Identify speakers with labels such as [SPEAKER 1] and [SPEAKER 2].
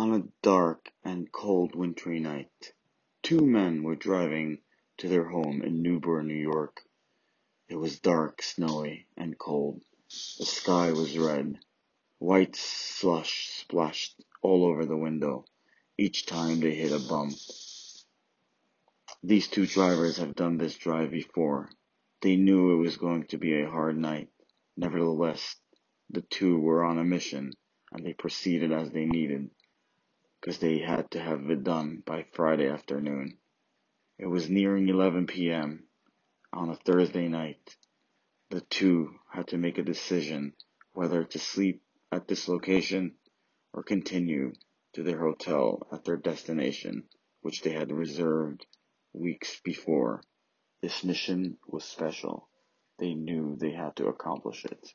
[SPEAKER 1] On a dark and cold wintry night, two men were driving to their home in Newburgh, New York. It was dark, snowy, and cold. The sky was red. White slush splashed all over the window each time they hit a bump. These two drivers have done this drive before. They knew it was going to be a hard night. Nevertheless, the two were on a mission, and they proceeded as they needed because they had to have it done by Friday afternoon. It was nearing 11 p.m. on a Thursday night. The two had to make a decision whether to sleep at this location or continue to their hotel at their destination, which they had reserved weeks before. This mission was special. They knew they had to accomplish it.